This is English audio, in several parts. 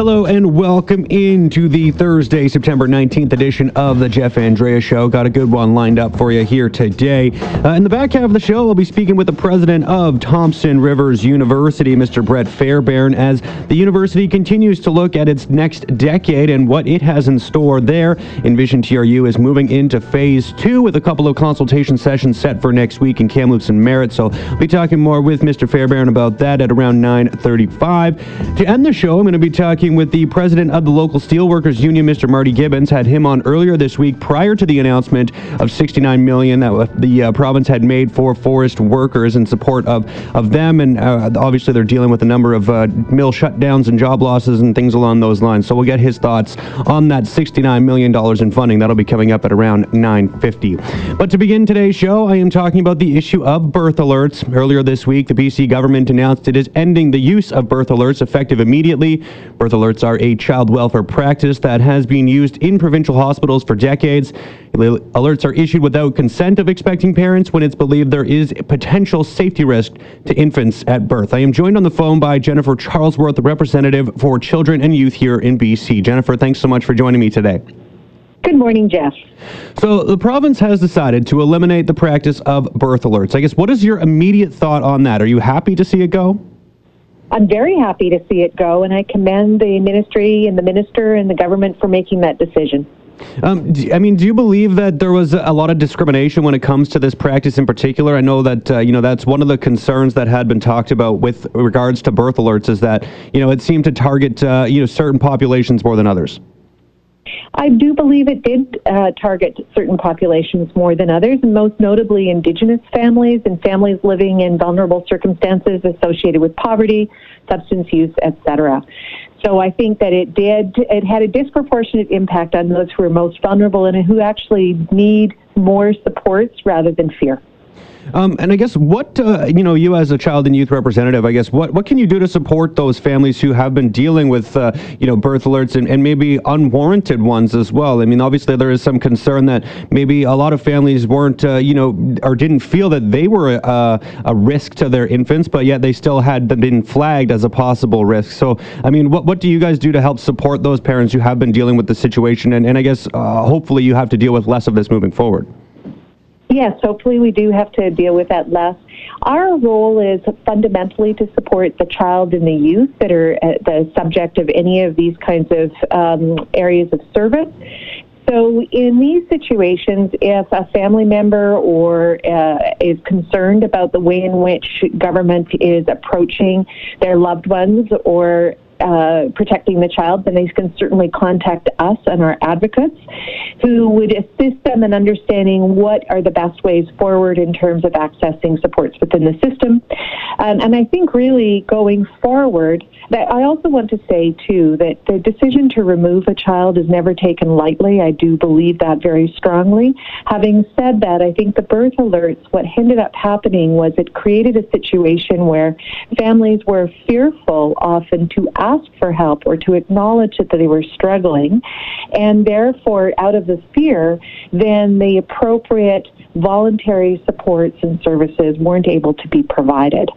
Hello and welcome into the Thursday, September 19th edition of the Jeff Andrea Show. Got a good one lined up for you here today. Uh, in the back half of the show, I'll be speaking with the president of Thompson Rivers University, Mr. Brett Fairbairn, as the university continues to look at its next decade and what it has in store there. Envision TRU is moving into phase two with a couple of consultation sessions set for next week in Kamloops and Merritt. So I'll be talking more with Mr. Fairbairn about that at around 9.35. To end the show, I'm going to be talking with the president of the local steelworkers union, Mr. Marty Gibbons. Had him on earlier this week prior to the announcement of 69 million that the uh, province had made for forest workers in support of of them, and uh, obviously they're dealing with a number of uh, mill shutdowns and job losses and things along those lines. So we'll get his thoughts on that 69 million dollars in funding. That'll be coming up at around 9:50. But to begin today's show, I am talking about the issue of birth alerts. Earlier this week, the BC government announced it is ending the use of birth alerts effective immediately. Birth alerts are a child welfare practice that has been used in provincial hospitals for decades. Alerts are issued without consent of expecting parents when it's believed there is a potential safety risk to infants at birth. I am joined on the phone by Jennifer Charlesworth, representative for children and youth here in BC. Jennifer, thanks so much for joining me today. Good morning, Jeff. So, the province has decided to eliminate the practice of birth alerts. I guess, what is your immediate thought on that? Are you happy to see it go? I'm very happy to see it go, and I commend the ministry and the minister and the government for making that decision. Um, I mean, do you believe that there was a lot of discrimination when it comes to this practice in particular? I know that uh, you know that's one of the concerns that had been talked about with regards to birth alerts is that you know it seemed to target uh, you know certain populations more than others. I do believe it did uh, target certain populations more than others, most notably Indigenous families and families living in vulnerable circumstances associated with poverty, substance use, etc. So I think that it did, it had a disproportionate impact on those who are most vulnerable and who actually need more supports rather than fear. Um, and I guess what uh, you know, you as a child and youth representative, I guess what what can you do to support those families who have been dealing with uh, you know birth alerts and, and maybe unwarranted ones as well? I mean, obviously there is some concern that maybe a lot of families weren't uh, you know or didn't feel that they were a, uh, a risk to their infants, but yet they still had been flagged as a possible risk. So, I mean, what what do you guys do to help support those parents who have been dealing with the situation? And, and I guess uh, hopefully you have to deal with less of this moving forward. Yes, hopefully we do have to deal with that less. Our role is fundamentally to support the child and the youth that are the subject of any of these kinds of um, areas of service. So, in these situations, if a family member or uh, is concerned about the way in which government is approaching their loved ones or uh, protecting the child, then they can certainly contact us and our advocates who would assist them in understanding what are the best ways forward in terms of accessing supports within the system. Um, and I think really going forward, that I also want to say too that the decision to remove a child is never taken lightly. I do believe that very strongly. Having said that, I think the birth alerts, what ended up happening was it created a situation where families were fearful often to ask ask for help or to acknowledge that they were struggling. And therefore, out of the fear, then the appropriate voluntary supports and services weren't able to be provided.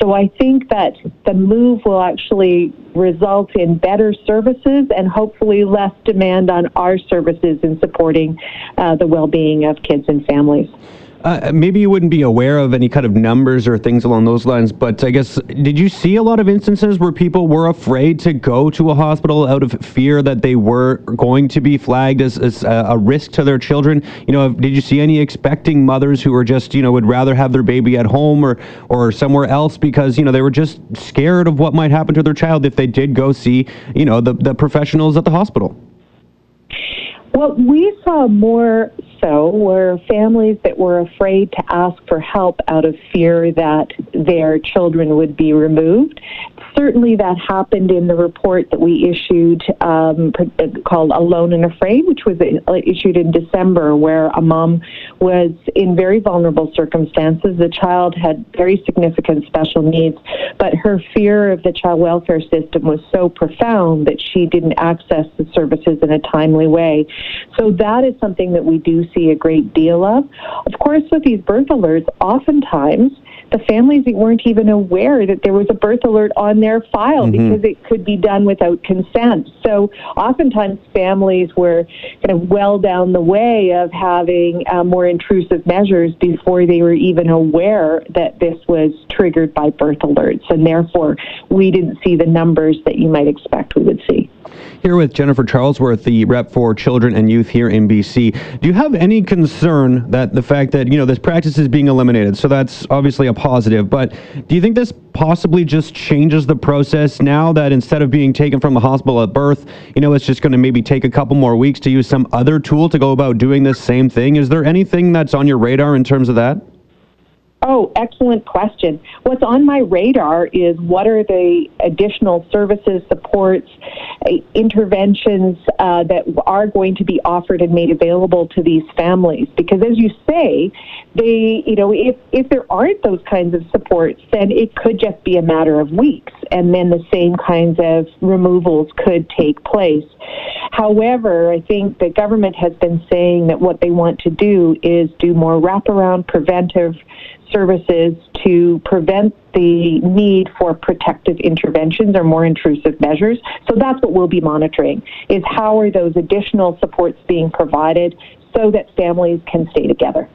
So I think that the move will actually result in better services and hopefully less demand on our services in supporting uh, the well being of kids and families. Uh, maybe you wouldn't be aware of any kind of numbers or things along those lines, but I guess did you see a lot of instances where people were afraid to go to a hospital out of fear that they were going to be flagged as, as a risk to their children? You know, did you see any expecting mothers who were just you know would rather have their baby at home or or somewhere else because you know they were just scared of what might happen to their child if they did go see you know the the professionals at the hospital? Well, we saw more so were families that were afraid to ask for help out of fear that their children would be removed. Certainly, that happened in the report that we issued um, called Alone and Afraid, which was uh, issued in December, where a mom was in very vulnerable circumstances. The child had very significant special needs, but her fear of the child welfare system was so profound that she didn't access the services in a timely way. So that is something that we do see a great deal of. Of course, with these birth alerts, oftentimes the families weren't even aware that there was a birth alert on their file mm-hmm. because it could be done without consent. So oftentimes families were kind of well down the way of having uh, more intrusive measures before they were even aware that this was triggered by birth alerts. And therefore, we didn't see the numbers that you might expect we would see. Here with Jennifer Charlesworth, the rep for children and youth here in BC. Do you have any concern that the fact that, you know, this practice is being eliminated? So that's obviously a positive, but do you think this possibly just changes the process now that instead of being taken from the hospital at birth, you know, it's just going to maybe take a couple more weeks to use some other tool to go about doing this same thing? Is there anything that's on your radar in terms of that? Oh, excellent question. What's on my radar is what are the additional services, supports, uh, interventions uh, that are going to be offered and made available to these families? Because as you say, they, you know, if, if there aren't those kinds of supports, then it could just be a matter of weeks, and then the same kinds of removals could take place. However, I think the government has been saying that what they want to do is do more wraparound preventive services to prevent the need for protective interventions or more intrusive measures. So that's what we'll be monitoring is how are those additional supports being provided so that families can stay together.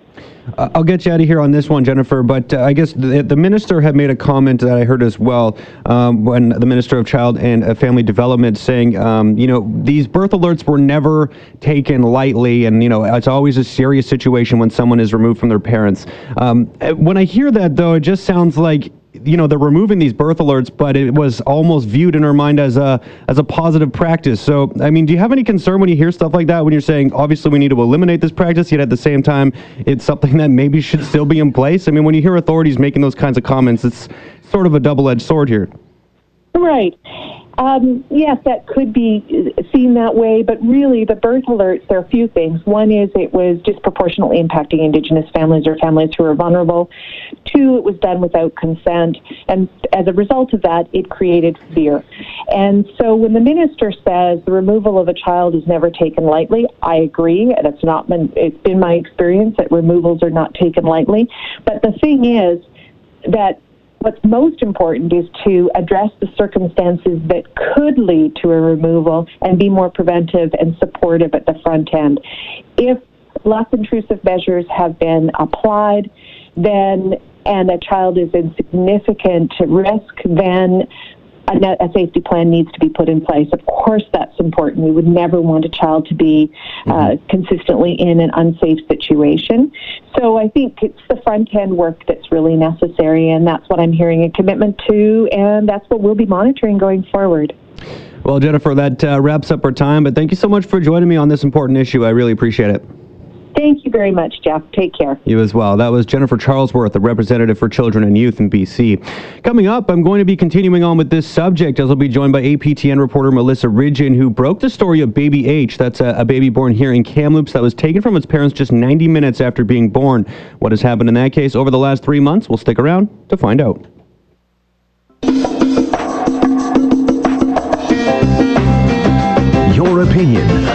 Uh, I'll get you out of here on this one, Jennifer. But uh, I guess the, the, minister had made a comment that I heard as well um, when the Minister of Child and uh, Family Development saying, um, you know, these birth alerts were never taken lightly, and you know, it's always a serious situation when someone is removed from their parents. Um, when I hear that, though, it just sounds like you know they're removing these birth alerts, but it was almost viewed in her mind as a as a positive practice. So, I mean, do you have any concern when you hear stuff like that? When you're saying obviously we need to eliminate this practice, yet at the same time it's something that maybe should still be in place. I mean, when you hear authorities making those kinds of comments, it's sort of a double-edged sword here. Right. Um, yes, that could be seen that way, but really the birth alerts, there are a few things. One is it was disproportionately impacting Indigenous families or families who are vulnerable. Two, it was done without consent. And as a result of that, it created fear. And so when the minister says the removal of a child is never taken lightly, I agree. That's not been, it's been my experience that removals are not taken lightly. But the thing is, that what's most important is to address the circumstances that could lead to a removal and be more preventive and supportive at the front end. If less intrusive measures have been applied, then and a child is in significant risk, then a, a, safety plan needs to be put in place. Of course, that's important. We would never want a child to be uh, mm-hmm. consistently in an unsafe situation. So I think it's the front end work that's really necessary, and that's what I'm hearing a commitment to, and that's what we'll be monitoring going forward. Well, Jennifer, that uh, wraps up our time, but thank you so much for joining me on this important issue. I really appreciate it. Thank you very much, Jeff. Take care. You as well. That was Jennifer Charlesworth, the representative for children and youth in BC. Coming up, I'm going to be continuing on with this subject as I'll be joined by APTN reporter Melissa Ridgen, who broke the story of baby H. That's a, a baby born here in Kamloops that was taken from its parents just 90 minutes after being born. What has happened in that case over the last three months? We'll stick around to find out. your opinion.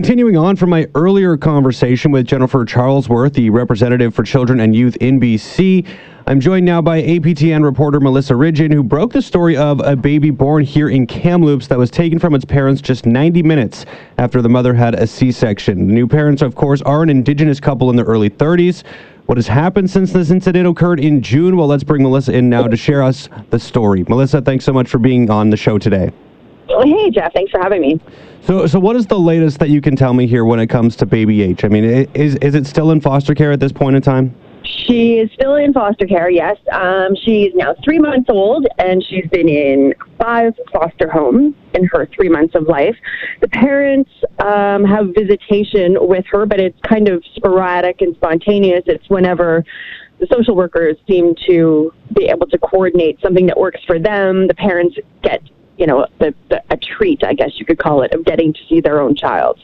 Continuing on from my earlier conversation with Jennifer Charlesworth, the representative for children and youth in BC, I'm joined now by APTN reporter Melissa Ridgen, who broke the story of a baby born here in Kamloops that was taken from its parents just 90 minutes after the mother had a C-section. The new parents, of course, are an Indigenous couple in their early 30s. What has happened since this incident occurred in June? Well, let's bring Melissa in now to share us the story. Melissa, thanks so much for being on the show today. Hey, Jeff. Thanks for having me. So, so what is the latest that you can tell me here when it comes to baby H? I mean, is is it still in foster care at this point in time? She is still in foster care, yes. Um, she's now three months old, and she's been in five foster homes in her three months of life. The parents um, have visitation with her, but it's kind of sporadic and spontaneous. It's whenever the social workers seem to be able to coordinate something that works for them. The parents get you know, the, the, a treat, I guess you could call it, of getting to see their own child.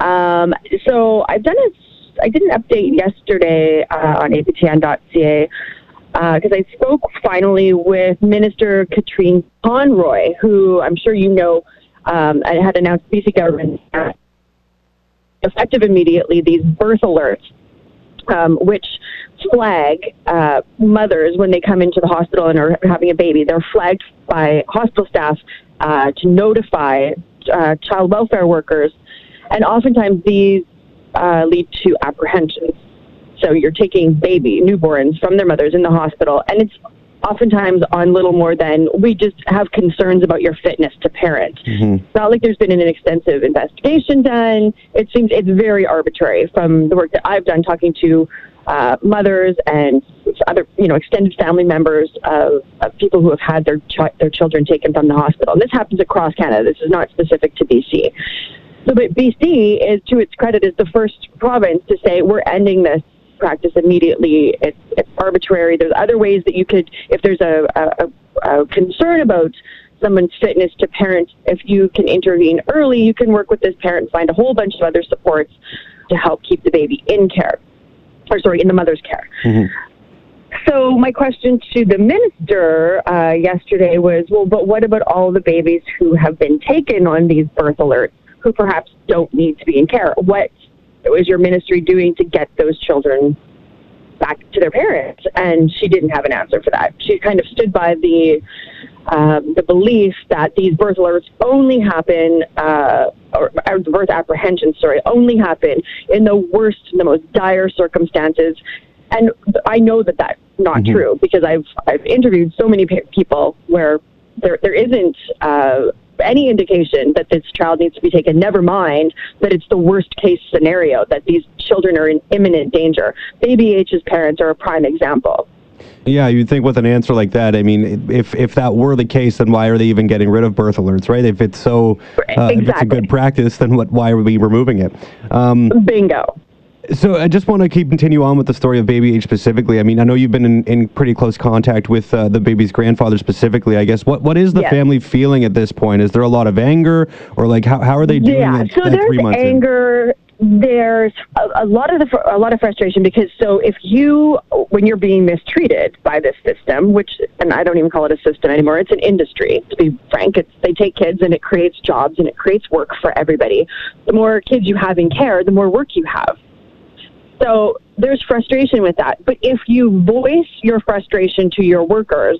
Um, so I've done a, I did an update yesterday uh, on aptn.ca because uh, I spoke finally with Minister Katrine Conroy, who I'm sure you know um, had announced BC government effective immediately these birth alerts, um, which flag uh, mothers when they come into the hospital and are having a baby. They're flagged by hospital staff uh, to notify uh, child welfare workers, and oftentimes these uh, lead to apprehensions. So you're taking baby newborns from their mothers in the hospital, and it's oftentimes on little more than we just have concerns about your fitness to parent. Mm-hmm. It's not like there's been an extensive investigation done. It seems it's very arbitrary from the work that I've done talking to uh, mothers and other, you know, extended family members of, of people who have had their ch- their children taken from the hospital. And this happens across Canada. This is not specific to BC. So, but BC is, to its credit, is the first province to say we're ending this practice immediately. It's, it's arbitrary. There's other ways that you could, if there's a, a, a concern about someone's fitness to parent, if you can intervene early, you can work with this parent, find a whole bunch of other supports to help keep the baby in care, or sorry, in the mother's care. Mm-hmm. So my question to the minister uh, yesterday was, well, but what about all the babies who have been taken on these birth alerts, who perhaps don't need to be in care? What is your ministry doing to get those children back to their parents? And she didn't have an answer for that. She kind of stood by the um, the belief that these birth alerts only happen, uh, or, or birth apprehension, sorry, only happen in the worst, the most dire circumstances. And I know that that's not mm-hmm. true because I've I've interviewed so many people where there there isn't uh, any indication that this child needs to be taken, never mind that it's the worst case scenario, that these children are in imminent danger. Baby H's parents are a prime example. Yeah, you'd think with an answer like that, I mean, if if that were the case, then why are they even getting rid of birth alerts, right? If it's so, uh, exactly. if it's a good practice, then what? Why are we removing it? Um, Bingo. So I just want to keep continue on with the story of Baby H specifically. I mean, I know you've been in, in pretty close contact with uh, the baby's grandfather specifically. I guess what what is the yes. family feeling at this point? Is there a lot of anger, or like how, how are they doing? Yeah, it, so there's anger. In? There's a, a lot of the, a lot of frustration because so if you when you're being mistreated by this system, which and I don't even call it a system anymore, it's an industry. To be frank, it's they take kids and it creates jobs and it creates work for everybody. The more kids you have in care, the more work you have so there's frustration with that. But if you voice your frustration to your workers,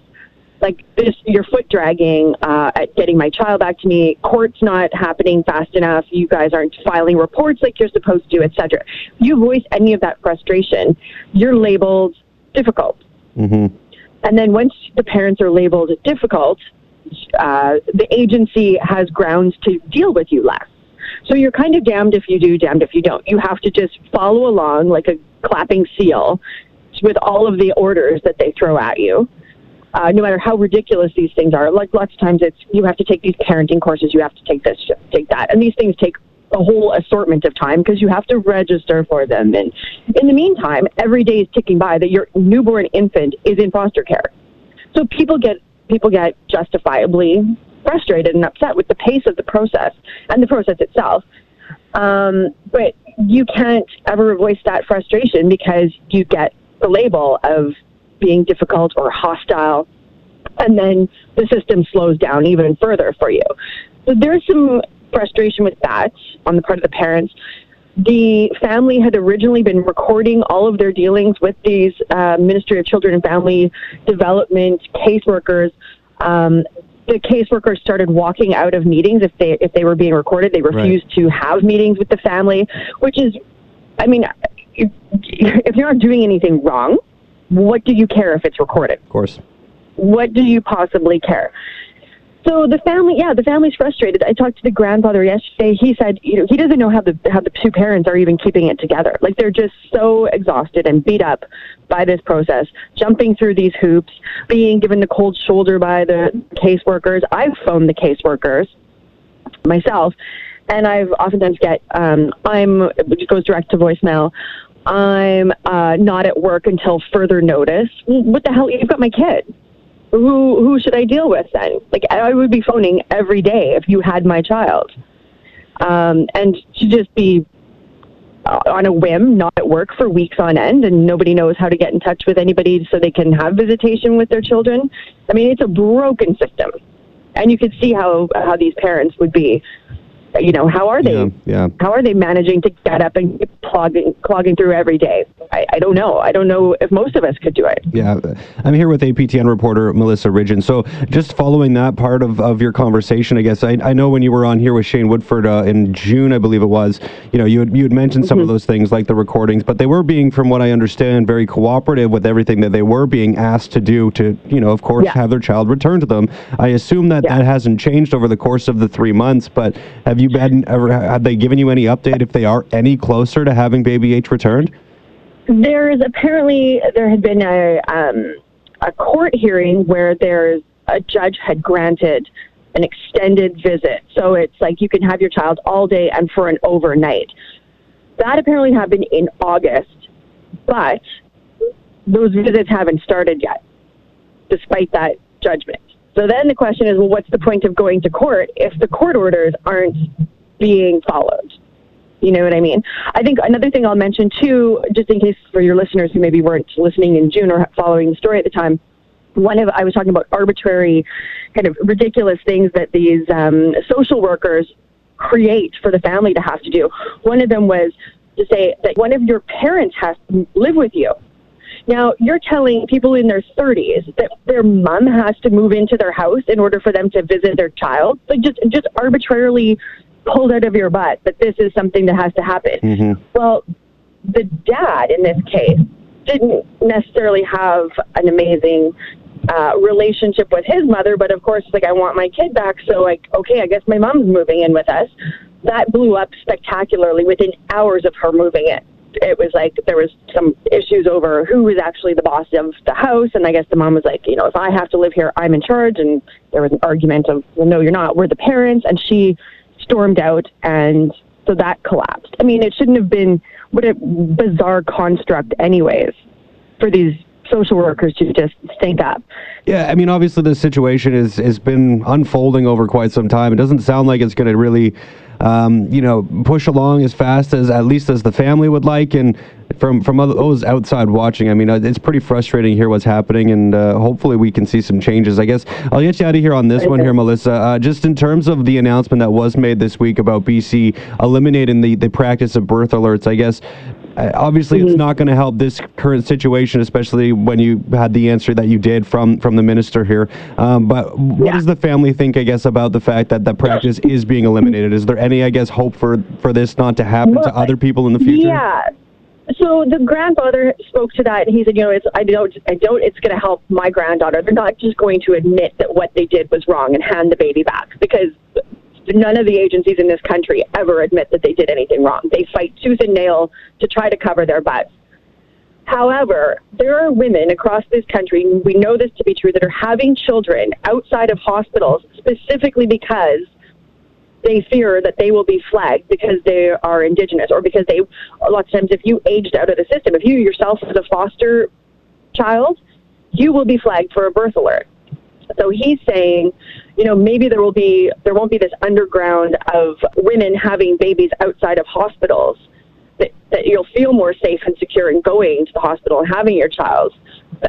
like this, your foot dragging uh, at getting my child back to me, court's not happening fast enough, you guys aren't filing reports like you're supposed to, etc. You voice any of that frustration, you're labeled difficult. Mm-hmm. And then once the parents are labeled difficult, uh, the agency has grounds to deal with you less. So you're kind of damned if you do, damned if you don't. You have to just follow along like a clapping seal with all of the orders that they throw at you. Uh, no matter how ridiculous these things are, like lots of times it's you have to take these parenting courses, you have to take this, take that, and these things take a whole assortment of time because you have to register for them. And in the meantime, every day is ticking by that your newborn infant is in foster care. So people get people get justifiably frustrated and upset with the pace of the process and the process itself. Um, but you can't ever voice that frustration because you get the label of being difficult or hostile, and then the system slows down even further for you. So there's some frustration with that on the part of the parents. The family had originally been recording all of their dealings with these uh, Ministry of Children and Family Development caseworkers um, the caseworkers started walking out of meetings if they if they were being recorded. They refused right. to have meetings with the family, which is, I mean, if, if you're not doing anything wrong, what do you care if it's recorded? Of course. What do you possibly care? So the family, yeah, the family's frustrated. I talked to the grandfather yesterday. He said, you know, he doesn't know how the how the two parents are even keeping it together. Like they're just so exhausted and beat up by this process, jumping through these hoops, being given the cold shoulder by the caseworkers. I've phoned the caseworkers myself, and I've oftentimes get um, I'm it goes direct to voicemail. I'm uh, not at work until further notice. What the hell? You've got my kid who who should I deal with then? Like I would be phoning every day if you had my child, um, and to just be on a whim, not at work for weeks on end, and nobody knows how to get in touch with anybody so they can have visitation with their children. I mean, it's a broken system, and you could see how how these parents would be you know, how are they? Yeah, yeah. How are they managing to get up and keep clogging, clogging through every day? I, I don't know. I don't know if most of us could do it. Yeah, I'm here with APTN reporter Melissa Ridgen. So, just following that part of, of your conversation, I guess I, I know when you were on here with Shane Woodford uh, in June, I believe it was. You know, you had, you had mentioned some mm-hmm. of those things like the recordings, but they were being, from what I understand, very cooperative with everything that they were being asked to do to, you know, of course, yeah. have their child returned to them. I assume that yeah. that hasn't changed over the course of the three months, but have you been ever have they given you any update if they are any closer to having baby H returned? There's apparently there had been a um, a court hearing where there's a judge had granted an extended visit. So it's like you can have your child all day and for an overnight. That apparently happened in August, but those visits haven't started yet, despite that judgment. So then the question is, well, what's the point of going to court if the court orders aren't being followed? You know what I mean? I think another thing I'll mention too, just in case for your listeners who maybe weren't listening in June or following the story at the time, one of I was talking about arbitrary, kind of ridiculous things that these um, social workers create for the family to have to do. One of them was to say that one of your parents has to live with you. Now, you're telling people in their 30s that their mom has to move into their house in order for them to visit their child. Like just just arbitrarily pulled out of your butt that this is something that has to happen. Mm-hmm. Well, the dad in this case didn't necessarily have an amazing uh, relationship with his mother, but of course, like I want my kid back, so like okay, I guess my mom's moving in with us. That blew up spectacularly within hours of her moving in. It was like there was some issues over who was actually the boss of the house, and I guess the mom was like, you know, if I have to live here, I'm in charge. And there was an argument of, well, no, you're not. We're the parents, and she stormed out, and so that collapsed. I mean, it shouldn't have been what a bizarre construct, anyways, for these social workers to just think up. Yeah, I mean, obviously, the situation is has been unfolding over quite some time. It doesn't sound like it's going to really um, you know, push along as fast as at least as the family would like. And from from those outside watching, I mean, uh, it's pretty frustrating to hear what's happening, and uh, hopefully we can see some changes. I guess I'll get you out of here on this one here, Melissa. Uh, just in terms of the announcement that was made this week about BC eliminating the the practice of birth alerts, I guess obviously, mm-hmm. it's not going to help this current situation, especially when you had the answer that you did from from the minister here. Um, but what yeah. does the family think, I guess, about the fact that that practice is being eliminated? Is there any, I guess, hope for for this not to happen well, to other people in the future? Yeah. So the grandfather spoke to that, and he said, "You know, it's I don't, I don't. It's going to help my granddaughter. They're not just going to admit that what they did was wrong and hand the baby back because none of the agencies in this country ever admit that they did anything wrong. They fight tooth and nail to try to cover their butts. However, there are women across this country, we know this to be true, that are having children outside of hospitals specifically because they fear that they will be flagged because they are indigenous or because they, a lot of times, if you aged out of the system, if you yourself as a foster child, you will be flagged for a birth alert. So he's saying, you know, maybe there will be there won't be this underground of women having babies outside of hospitals. That, that you'll feel more safe and secure in going to the hospital and having your child.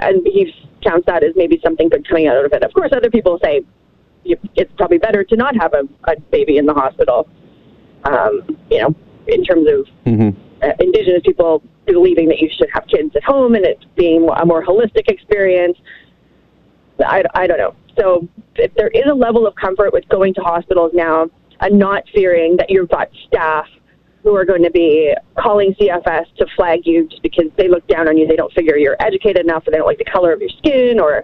And he counts that as maybe something good coming out of it. Of course, other people say it's probably better to not have a, a baby in the hospital. Um, you know, in terms of mm-hmm. uh, Indigenous people believing that you should have kids at home and it being a more holistic experience. I, I don't know. So if there is a level of comfort with going to hospitals now and not fearing that you've got staff who are going to be calling CFS to flag you just because they look down on you, they don't figure you're educated enough, or they don't like the color of your skin or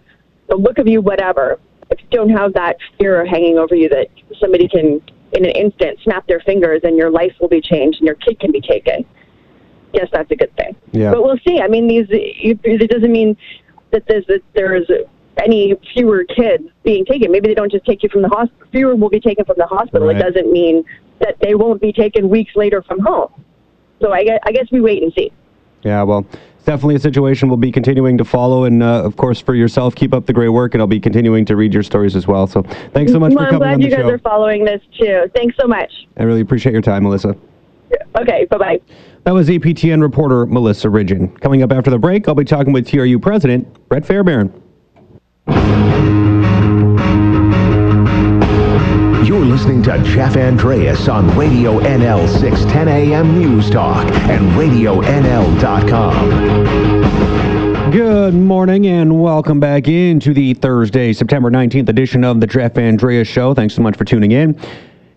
the look of you, whatever. If you don't have that fear hanging over you that somebody can, in an instant, snap their fingers and your life will be changed and your kid can be taken, yes, that's a good thing. Yeah. But we'll see. I mean, these it doesn't mean that there's that there's any fewer kids being taken. Maybe they don't just take you from the hospital. Fewer will be taken from the hospital. Right. It doesn't mean that they won't be taken weeks later from home. So I guess, I guess we wait and see. Yeah, well, it's definitely a situation we'll be continuing to follow. And uh, of course, for yourself, keep up the great work, and I'll be continuing to read your stories as well. So thanks so much well, for coming on the show. I'm glad you guys show. are following this too. Thanks so much. I really appreciate your time, Melissa. Okay, bye bye. That was APTN reporter Melissa Ridgen. Coming up after the break, I'll be talking with TRU President Brett Fairbairn. You're listening to Jeff Andreas on Radio NL 610 AM News Talk and RadioNL.com. Good morning and welcome back into the Thursday, September 19th edition of the Jeff Andreas Show. Thanks so much for tuning in.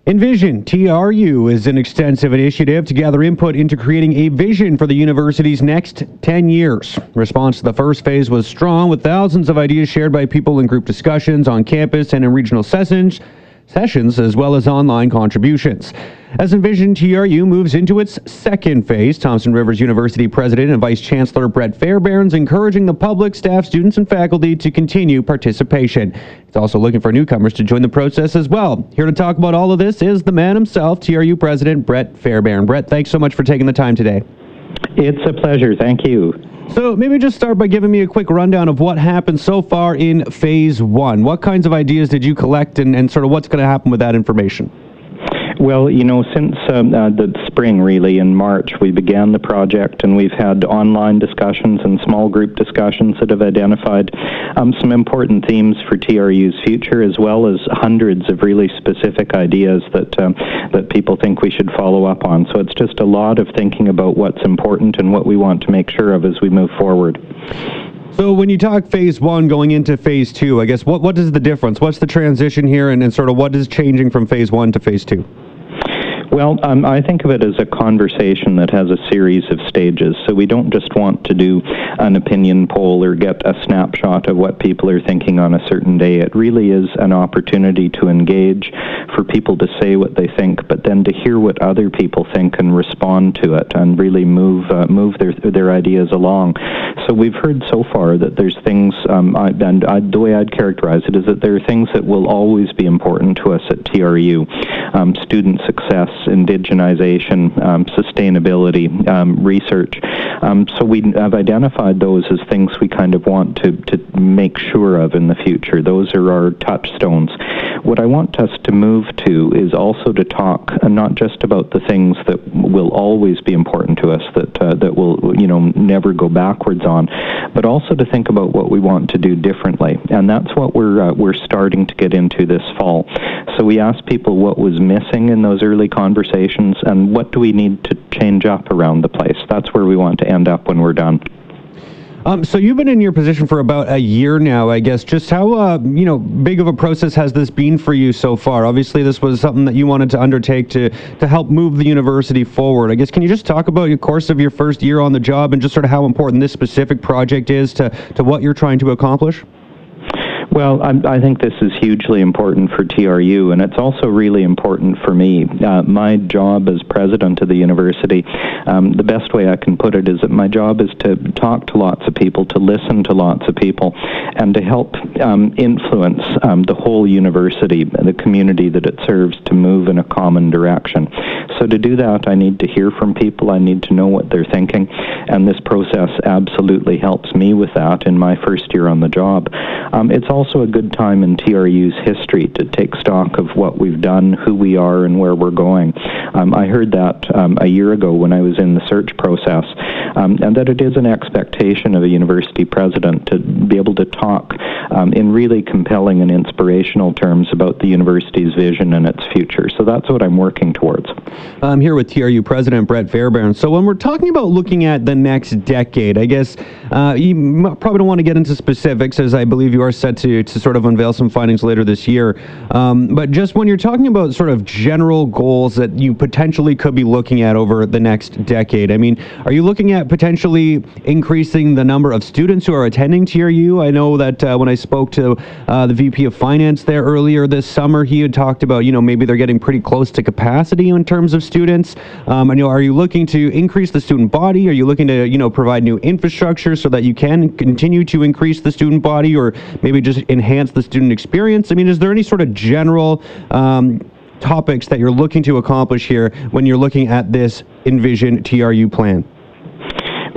Envision TRU is an extensive initiative to gather input into creating a vision for the university's next 10 years. Response to the first phase was strong, with thousands of ideas shared by people in group discussions on campus and in regional sessions sessions as well as online contributions. As Envision TRU moves into its second phase, Thompson Rivers University President and Vice Chancellor Brett Fairbairn's encouraging the public, staff, students, and faculty to continue participation. It's also looking for newcomers to join the process as well. Here to talk about all of this is the man himself, TRU President Brett Fairbairn. Brett, thanks so much for taking the time today. It's a pleasure. Thank you. So maybe just start by giving me a quick rundown of what happened so far in phase one. What kinds of ideas did you collect and, and sort of what's going to happen with that information? Well, you know, since um, uh, the spring, really, in March, we began the project and we've had online discussions and small group discussions that have identified um, some important themes for TRU's future, as well as hundreds of really specific ideas that, um, that people think we should follow up on. So it's just a lot of thinking about what's important and what we want to make sure of as we move forward. So when you talk phase one going into phase two, I guess what, what is the difference? What's the transition here and, and sort of what is changing from phase one to phase two? Well, um, I think of it as a conversation that has a series of stages. So we don't just want to do an opinion poll or get a snapshot of what people are thinking on a certain day. It really is an opportunity to engage, for people to say what they think, but then to hear what other people think and respond to it and really move uh, move their their ideas along. So we've heard so far that there's things, um, I, and I, the way I'd characterize it is that there are things that will always be important to us at TRU: um, student success, indigenization, um, sustainability, um, research. Um, so we have identified those as things we kind of want to, to make sure of in the future. Those are our touchstones. What I want us to move to is also to talk uh, not just about the things that will always be important to us, that uh, that will you know never go backwards on, but also to think about what we want to do differently, and that's what we're uh, we're starting to get into this fall. So we asked people what was missing in those early conversations, and what do we need to change up around the place. That's where we want to end up when we're done. Um, so you've been in your position for about a year now, I guess. Just how uh, you know big of a process has this been for you so far? Obviously, this was something that you wanted to undertake to to help move the university forward. I guess can you just talk about your course of your first year on the job and just sort of how important this specific project is to to what you're trying to accomplish? Well, I, I, think this is hugely important for TRU, and it's also really important for me. Uh, my job as president of the university, um, the best way I can put it is that my job is to talk to lots of people, to listen to lots of people, and to help um, influence um, the whole university, the community that it serves, to move in a common direction. So to do that, I need to hear from people. I need to know what they're thinking, and this process absolutely helps me with that in my first year on the job. Um, it's also a good time in TRU's history to take stock of what we've done, who we are, and where we're going. Um, I heard that um, a year ago when I was in the search process, um, and that it is an expectation of a university president to be able to talk um, in really compelling and inspirational terms about the university's vision and its future. So that's what I'm working towards. I'm here with TRU President Brett Fairbairn. So when we're talking about looking at the next decade, I guess uh, you probably don't want to get into specifics, as I believe you are set to, to sort of unveil some findings later this year. Um, but just when you're talking about sort of general goals that you potentially could be looking at over the next decade, I mean, are you looking at potentially increasing the number of students who are attending TRU? I know that uh, when I spoke to uh, the VP of Finance there earlier this summer, he had talked about, you know, maybe they're getting pretty close to capacity in terms of students. Um, and, you know, are you looking to increase the student body? Are you looking to, you know, provide new infrastructure so that you can continue to increase the student body or maybe just enhance the student experience? I mean, is there any sort of general um, topics that you're looking to accomplish here when you're looking at this Envision TRU plan?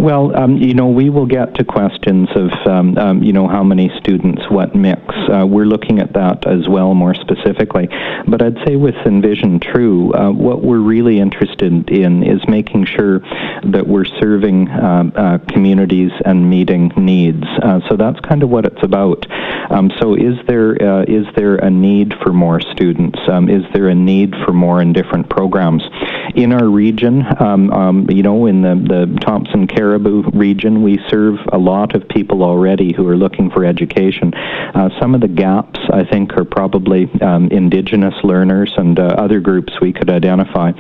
Well, um, you know, we will get to questions of, um, um, you know, how many students, what mix. Uh, we're looking at that as well more specifically. But I'd say with Envision True, uh, what we're really interested in is making sure that we're serving uh, uh communities and meeting needs. Uh, so that's kind of what it's about. Um, so is there uh, is there a need for more students? Um, is there a need for more in different programs? In our region, um, um, you know, in the, the Thompson Cariboo region, we serve a lot of people already who are looking for education. Uh, some of the gaps, I think, are probably um, Indigenous learners and uh, other groups we could identify.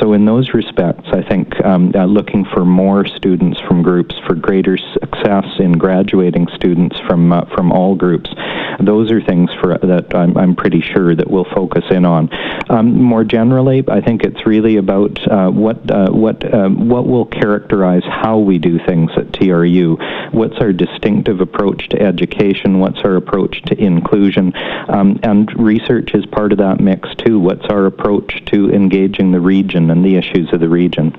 So, in those respects, I think um, uh, looking for more students from groups for greater success in graduating students from uh, from all groups. Those are things for that I'm, I'm pretty sure that we'll focus in on. Um, more generally, I think it's really about uh, what uh, what what will characterize how we do things at TRU. What's our distinctive approach to education? What's our approach to inclusion? Um, and research is part of that mix too. What's our approach to engaging the region and the issues of the region?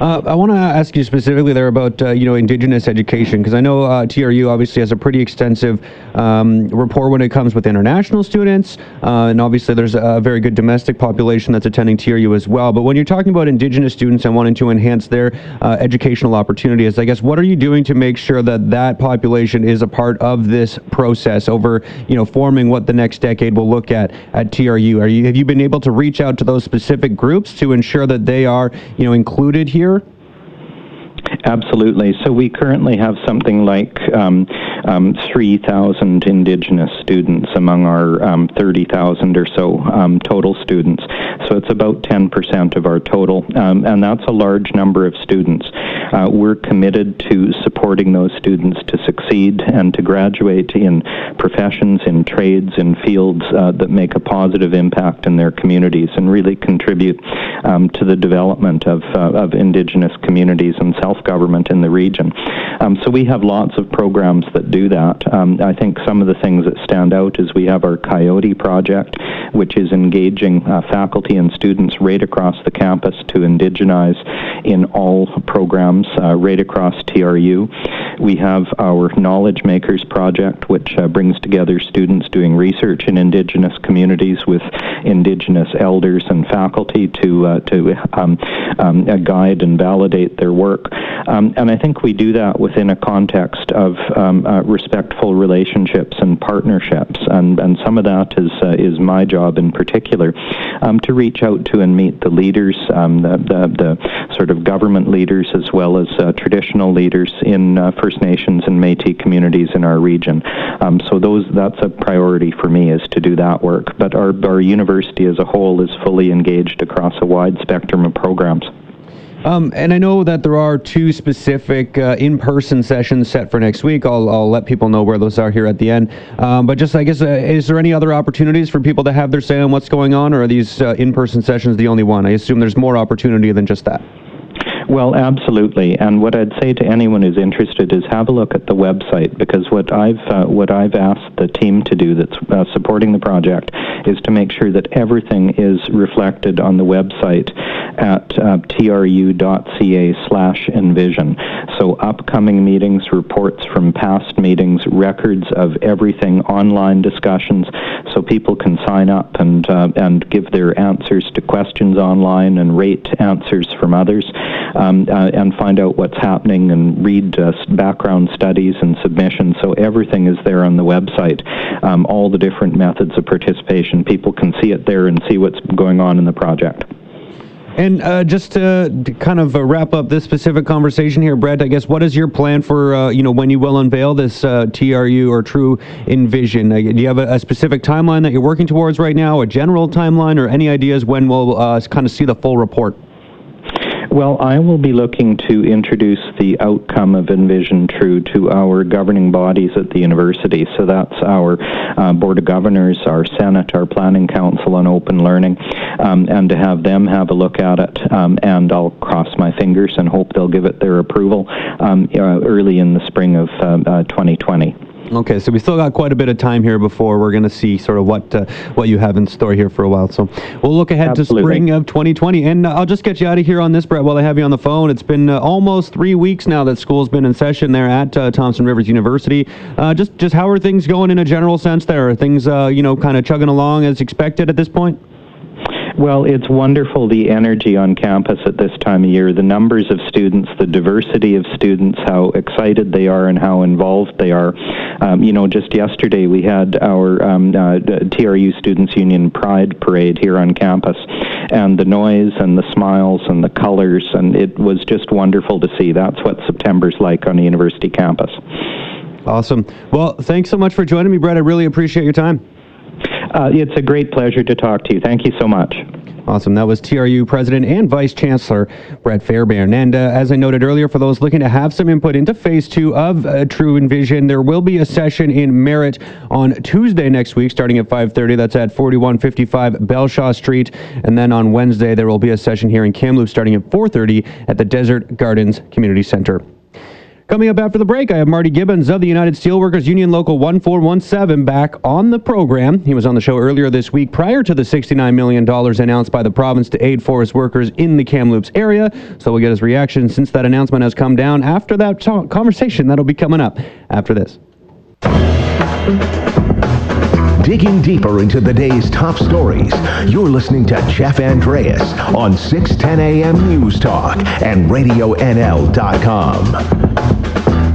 Uh, I want to ask you specifically there about uh, you know Indigenous education because I know uh, TRU obviously has a pretty extensive um, rapport when it comes with international students, uh, and obviously there's a very good domestic population that's attending TRU as well. But when you're talking about Indigenous students and wanting to enhance their uh, educational opportunities, I guess what are you doing to make sure that that population is a part of this process over you know forming what the next decade will look at at TRU? Are you have you been able to reach out to those specific groups to ensure that they are you know included here? here Absolutely. So we currently have something like um, um, 3,000 Indigenous students among our um, 30,000 or so um, total students. So it's about 10% of our total, um, and that's a large number of students. Uh, we're committed to supporting those students to succeed and to graduate in professions, in trades, in fields uh, that make a positive impact in their communities and really contribute um, to the development of, uh, of Indigenous communities and self-government in the region. Um, so we have lots of programs that do that. Um, I think some of the things that stand out is we have our Coyote project, which is engaging uh, faculty and students right across the campus to indigenize in all programs uh, right across TRU. We have our Knowledge Makers project, which uh, brings together students doing research in Indigenous communities with Indigenous elders and faculty to uh, to um, um, guide and validate their work. Um, and I think we do that within a context of um, uh, respectful relationships and partnerships. And, and some of that is, uh, is my job in particular um, to reach out to and meet the leaders, um, the, the, the, sort of government leaders as well as uh, traditional leaders in uh, First Nations and Métis communities in our region. Um, so those that's a priority for me is to do that work. But our, our university as a whole is fully engaged across a wide spectrum of programs. Um, and I know that there are two specific uh, in-person sessions set for next week. I'll, I'll let people know where those are here at the end. Um, but just, I guess, uh, is there any other opportunities for people to have their say on what's going on, or are these uh, in-person sessions the only one? I assume there's more opportunity than just that. Well, absolutely. And what I'd say to anyone who's interested is have a look at the website because what I've uh, what I've asked the team to do that's uh, supporting the project is to make sure that everything is reflected on the website at uh, tru.ca slash envision. So upcoming meetings, reports from past meetings, records of everything, online discussions, so people can sign up and uh, and give their answers to questions online and rate answers from others um, uh, and find out what's happening and read uh, background studies and submissions. So everything is there on the website. Um, all the different methods of participation. People can see it there and see what's going on in the project. And uh, just to, to, kind of uh, wrap up this specific conversation here, Brett, I guess what is your plan for uh, you know when you will unveil this uh, TRU or True Envision? Do you have a, a, specific timeline that you're working towards right now, a general timeline, or any ideas when we'll uh, kind of see the full report? Well, I will be looking to introduce the outcome of Envision True to our governing bodies at the university. So that's our uh, Board of Governors, our Senate, our Planning Council on Open Learning, um, and to have them have a look at it. Um, and I'll cross my fingers and hope they'll give it their approval um, uh, early in the spring of uh, 2020. Okay, so we still got quite a bit of time here before we're going to see sort of what uh, what you have in store here for a while. So we'll look ahead Absolutely. to spring of 2020, and uh, I'll just get you out of here on this, Brett, while I have you on the phone. It's been uh, almost three weeks now that school's been in session there at uh, Thompson Rivers University. Uh, just just how are things going in a general sense? There are things uh, you know kind of chugging along as expected at this point. Well, it's wonderful the energy on campus at this time of year, the numbers of students, the diversity of students, how excited they are, and how involved they are. Um, you know, just yesterday we had our um, uh, TRU Students Union Pride Parade here on campus, and the noise and the smiles and the colors, and it was just wonderful to see. That's what September's like on a university campus. Awesome. Well, thanks so much for joining me, Brett. I really appreciate your time. Uh, it's a great pleasure to talk to you. Thank you so much. Awesome. That was TRU President and Vice Chancellor Brett Fairbairn. And uh, as I noted earlier, for those looking to have some input into phase two of uh, True Envision, there will be a session in Merritt on Tuesday next week, starting at 5:30. That's at 4155 Belshaw Street. And then on Wednesday, there will be a session here in Kamloops, starting at 4:30 at the Desert Gardens Community Center. Coming up after the break, I have Marty Gibbons of the United Steelworkers Union Local 1417 back on the program. He was on the show earlier this week prior to the $69 million announced by the province to aid forest workers in the Kamloops area. So we'll get his reaction since that announcement has come down after that talk, conversation that'll be coming up after this. Digging deeper into the day's top stories, you're listening to Jeff Andreas on 610 AM News Talk and RadioNL.com.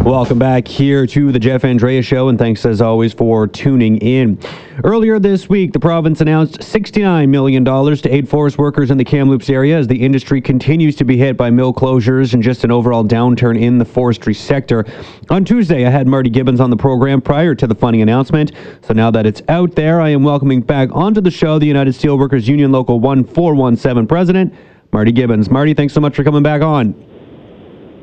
Welcome back here to the Jeff Andrea Show, and thanks as always for tuning in. Earlier this week, the province announced $69 million to aid forest workers in the Kamloops area as the industry continues to be hit by mill closures and just an overall downturn in the forestry sector. On Tuesday, I had Marty Gibbons on the program prior to the funding announcement. So now that it's out there, I am welcoming back onto the show the United Steelworkers Union Local 1417 President, Marty Gibbons. Marty, thanks so much for coming back on.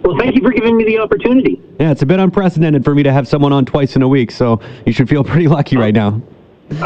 Well, thank you for giving me the opportunity. Yeah, it's a bit unprecedented for me to have someone on twice in a week, so you should feel pretty lucky right oh. now.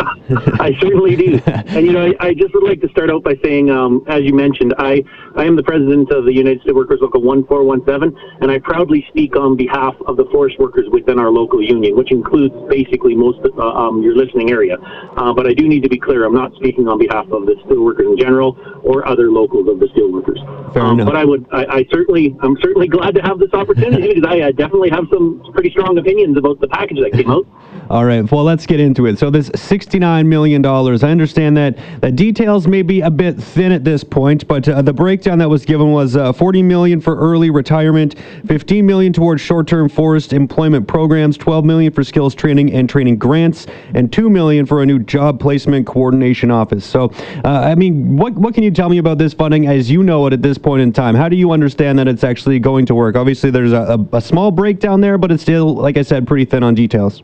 I certainly do. And you know, I, I, just would like to start out by saying, um, as you mentioned, I, I am the president of the United Steelworkers Local 1417, and I proudly speak on behalf of the forest workers within our local union, which includes basically most of uh, um, your listening area. Uh, but I do need to be clear, I'm not speaking on behalf of the steelworkers in general or other locals of the steelworkers. Fair um, but I would, I, I, certainly, I'm certainly glad to have this opportunity because I, I definitely have some pretty strong opinions about the package that came out. All right, well, let's get into it. So this $69 million, I understand that the details may be a bit thin at this point, but uh, the breakdown that was given was uh, 40 million for early retirement, 15 million towards short-term forest employment programs, 12 million for skills training and training grants, and 2 million for a new job placement coordination office. So, uh, I mean, what, what can you tell me about this funding as you know it at this point in time? How do you understand that it's actually going to work? Obviously, there's a, a, a small breakdown there, but it's still, like I said, pretty thin on details.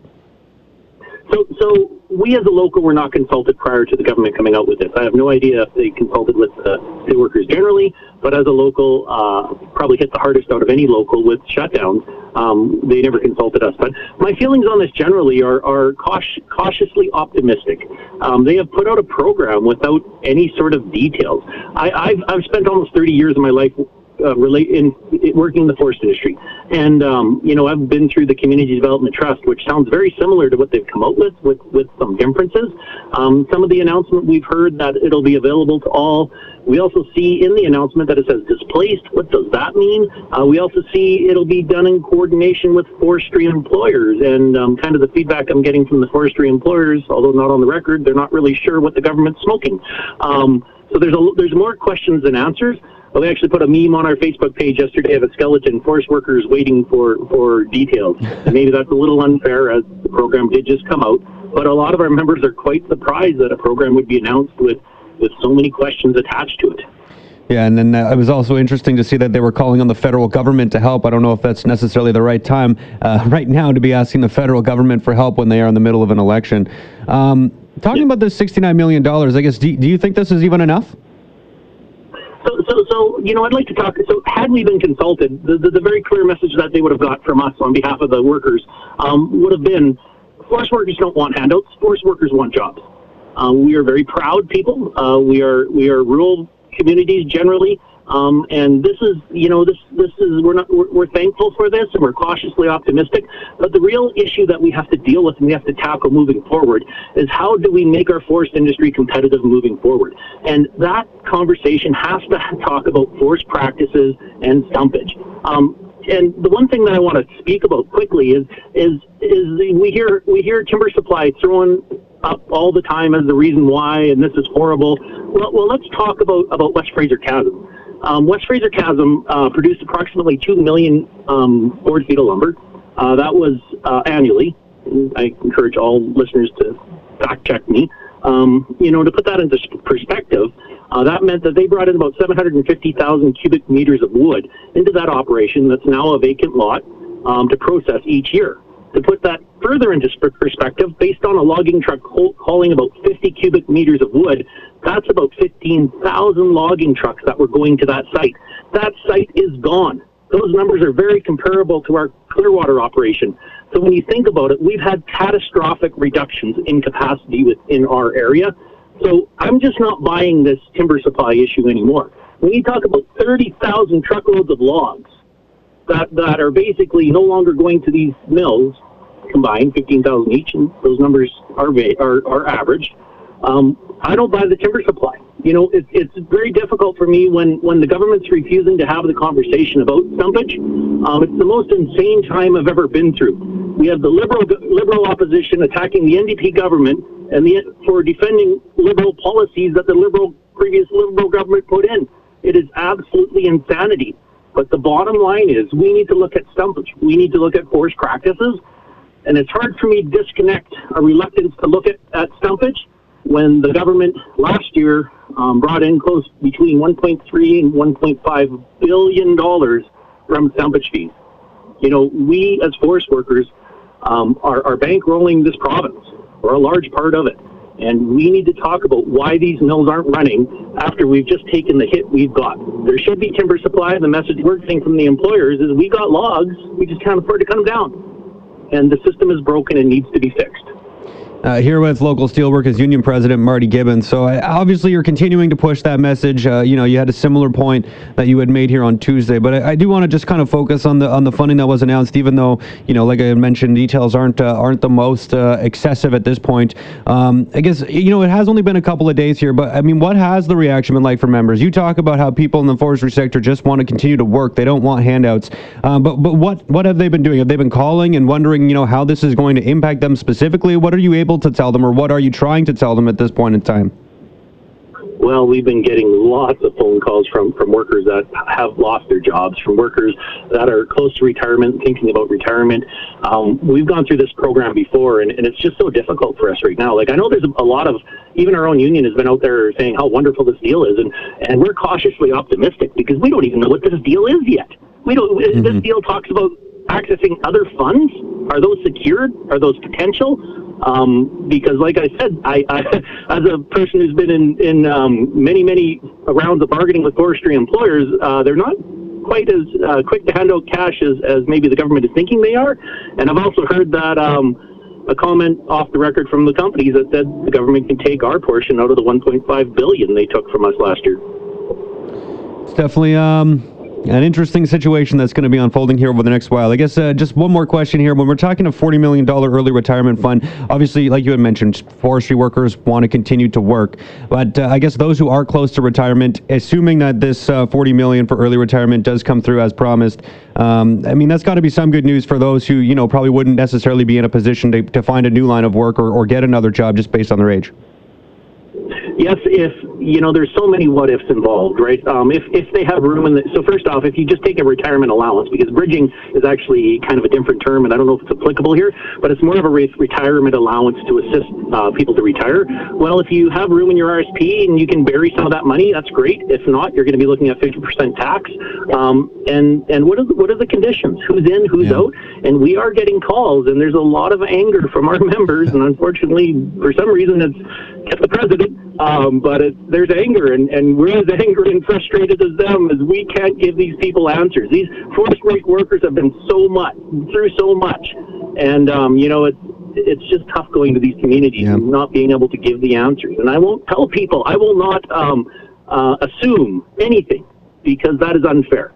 So, so we as a local were not consulted prior to the government coming out with this. I have no idea if they consulted with the steel workers generally, but as a local, uh, probably hit the hardest out of any local with shutdowns. Um, they never consulted us. But my feelings on this generally are, are cautious, cautiously optimistic. Um, they have put out a program without any sort of details. I, I've, I've spent almost 30 years of my life uh, relate in, in, working in the forest industry. And um, you know, I've been through the Community Development Trust, which sounds very similar to what they've come out with, with with some differences. Um, some of the announcement we've heard that it'll be available to all. We also see in the announcement that it says displaced. What does that mean? Uh, we also see it'll be done in coordination with forestry employers, and um, kind of the feedback I'm getting from the forestry employers, although not on the record, they're not really sure what the government's smoking. Um, so there's a, there's more questions than answers. Well, they actually put a meme on our Facebook page yesterday of a skeleton forest workers waiting for, for details. And maybe that's a little unfair as the program did just come out. But a lot of our members are quite surprised that a program would be announced with, with so many questions attached to it. Yeah, and then uh, it was also interesting to see that they were calling on the federal government to help. I don't know if that's necessarily the right time uh, right now to be asking the federal government for help when they are in the middle of an election. Um, talking about this $69 million, I guess, do, do you think this is even enough? So, so, so, you know, I'd like to talk. So, had we been consulted, the, the, the very clear message that they would have got from us on behalf of the workers um, would have been: forest workers don't want handouts. Forest workers want jobs. Um, we are very proud people. Uh, we are we are rural communities generally Um, and this is, you know, this this is we're not we're, we're, thankful for this and we're cautiously optimistic. But the real issue that we have to deal with and we have to tackle moving forward is how do we make our forest industry competitive moving forward? And that conversation has to talk about forest practices and stumpage. Um, and the one thing that I want to speak about quickly is is is we hear we hear timber supply thrown up all the time as the reason why, and this is horrible. Well, well let's talk about about West Fraser Chasm. Um, West Fraser Chasm uh, produced approximately 2 million um, board feet of lumber. Uh, that was uh, annually. I encourage all listeners to fact check me. Um, you know, to put that into perspective, uh, that meant that they brought in about 750,000 cubic meters of wood into that operation that's now a vacant lot um, to process each year. To put that further into perspective, based on a logging truck hauling about 50 cubic meters of wood, that's about 15,000 logging trucks that were going to that site. That site is gone. Those numbers are very comparable to our Clearwater operation. So when you think about it, we've had catastrophic reductions in capacity within our area. So I'm just not buying this timber supply issue anymore. When you talk about 30,000 truckloads of logs that, that are basically no longer going to these mills, combined, 15,000 each, and those numbers are, are, are average. Um, I don't buy the timber supply. You know, it, it's very difficult for me when, when the government's refusing to have the conversation about stumpage. Um, it's the most insane time I've ever been through. We have the liberal liberal opposition attacking the NDP government and the, for defending liberal policies that the liberal previous liberal government put in. It is absolutely insanity. But the bottom line is we need to look at stumpage. We need to look at forest practices. And it's hard for me to disconnect a reluctance to look at, at stumpage when the government last year um, brought in close between 1.3 and 1.5 billion dollars from stumpage fees. You know, we as forest workers um, are, are bankrolling this province, or a large part of it. And we need to talk about why these mills aren't running after we've just taken the hit we've got. There should be timber supply, the message we're getting from the employers is we got logs, we just can't afford to cut them down. And the system is broken and needs to be fixed. Uh, here with local steelworkers union president Marty Gibbons. So uh, obviously you're continuing to push that message. Uh, you know, you had a similar point that you had made here on Tuesday, but I, I, do want to just kind of focus on the on the funding that was announced, even though you know, like I mentioned, details aren't uh, aren't the most uh, excessive at this point. Um, I guess you know it has only been a couple of days here, but I mean, what has the reaction been like for members? You talk about how people in the forestry sector just want to continue to work; they don't want handouts. Um, but but what what have they been doing? Have they been calling and wondering, you know, how this is going to impact them specifically? What are you able able to tell them, or what are you trying to tell them at this point in time? Well, we've been getting lots of phone calls from, from workers that have lost their jobs, from workers that are close to retirement, thinking about retirement. Um, we've gone through this program before, and, and it's just so difficult for us right now. Like, I know there's a lot of, even our own union has been out there saying how wonderful this deal is, and, and we're cautiously optimistic because we don't even know what this deal is yet. We don't, mm-hmm. this deal talks about accessing other funds? Are those secured? Are those potential? Um, because, like I said, I, I, as a person who's been in, in um, many, many rounds of bargaining with forestry employers, uh, they're not quite as uh, quick to hand out cash as, as maybe the government is thinking they are. And I've also heard that um, a comment off the record from the companies that said the government can take our portion out of the 1.5 billion they took from us last year. It's definitely um, an interesting situation that's going to be unfolding here over the next while. I guess uh, just one more question here. When we're talking a $40 million early retirement fund, obviously, like you had mentioned, forestry workers want to continue to work. But uh, I guess those who are close to retirement, assuming that this uh, 40 million for early retirement does come through as promised, um, I mean, that's got to be some good news for those who, you know, probably wouldn't necessarily be in a position to, to find a new line of work or, or get another job just based on their age yes, if you know, there's so many what ifs involved, right? Um, if if they have room in the so first off, if you just take a retirement allowance, because bridging is actually kind of a different term, and I don't know if it's applicable here, but it's more of a retirement allowance to assist uh, people to retire. Well, if you have room in your RSP and you can bury some of that money, that's great. If not, you're going to be looking at 50% tax. Um, and and what are the, what are the conditions? Who's in? Who's yeah. out? And we are getting calls, and there's a lot of anger from our members, and unfortunately, for some reason, it's kept the president. Um, but it, there's anger, and, and we're as angry and frustrated as them as we can't give these people answers. These forest workers have been so much through so much, and um, you know it's it's just tough going to these communities yeah. and not being able to give the answers. And I won't tell people. I will not um, uh, assume anything because that is unfair.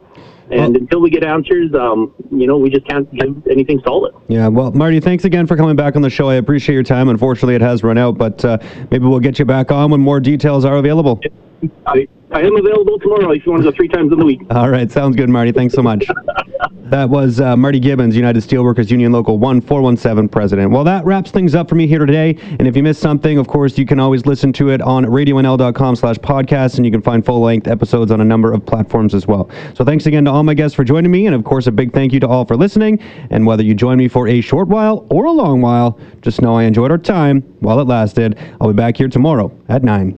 And Well- until we get answers, um, you know, we just can't give anything solid. Yeah, well, Marty, thanks again for coming back on the show. I appreciate your time. Unfortunately, it has run out, but uh, maybe we'll get you back on when more details are available. I, I am available tomorrow if you want to go three times in the week. All right, sounds good, Marty. Thanks so much. That was uh, Marty Gibbons, United Steelworkers Union Local 1417 President. Well, that wraps things up for me here today. And if you missed something, of course, you can always listen to it on radionl.com slash podcast, and you can find full-length episodes on a number of platforms as well. So thanks again to all my guests for joining me, and of course, a big thank you to all for listening. And whether you join me for a short while or a long while, just know I enjoyed our time while it lasted. I'll be back here tomorrow at 9.